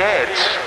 heads.